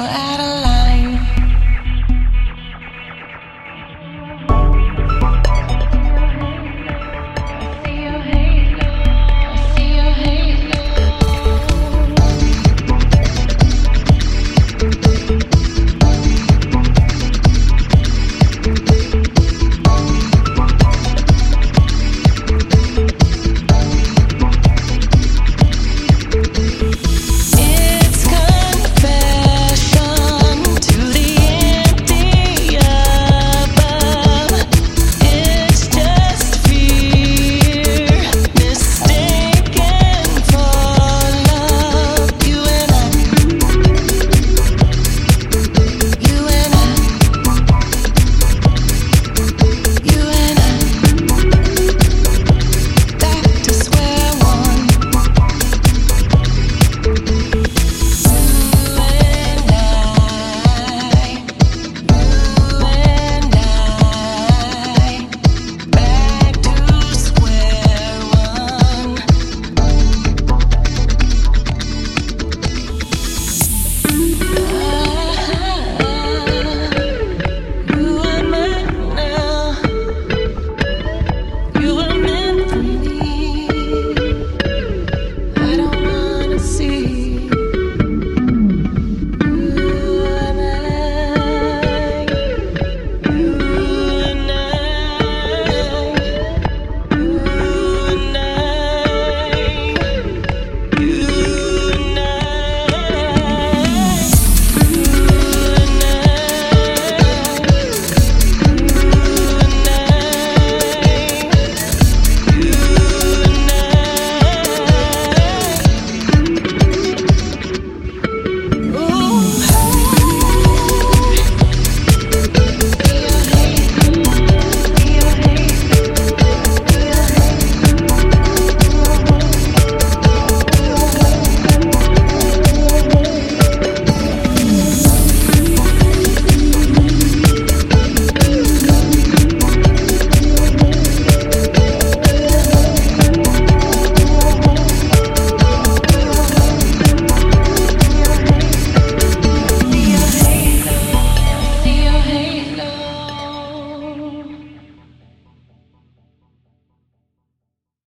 We're at a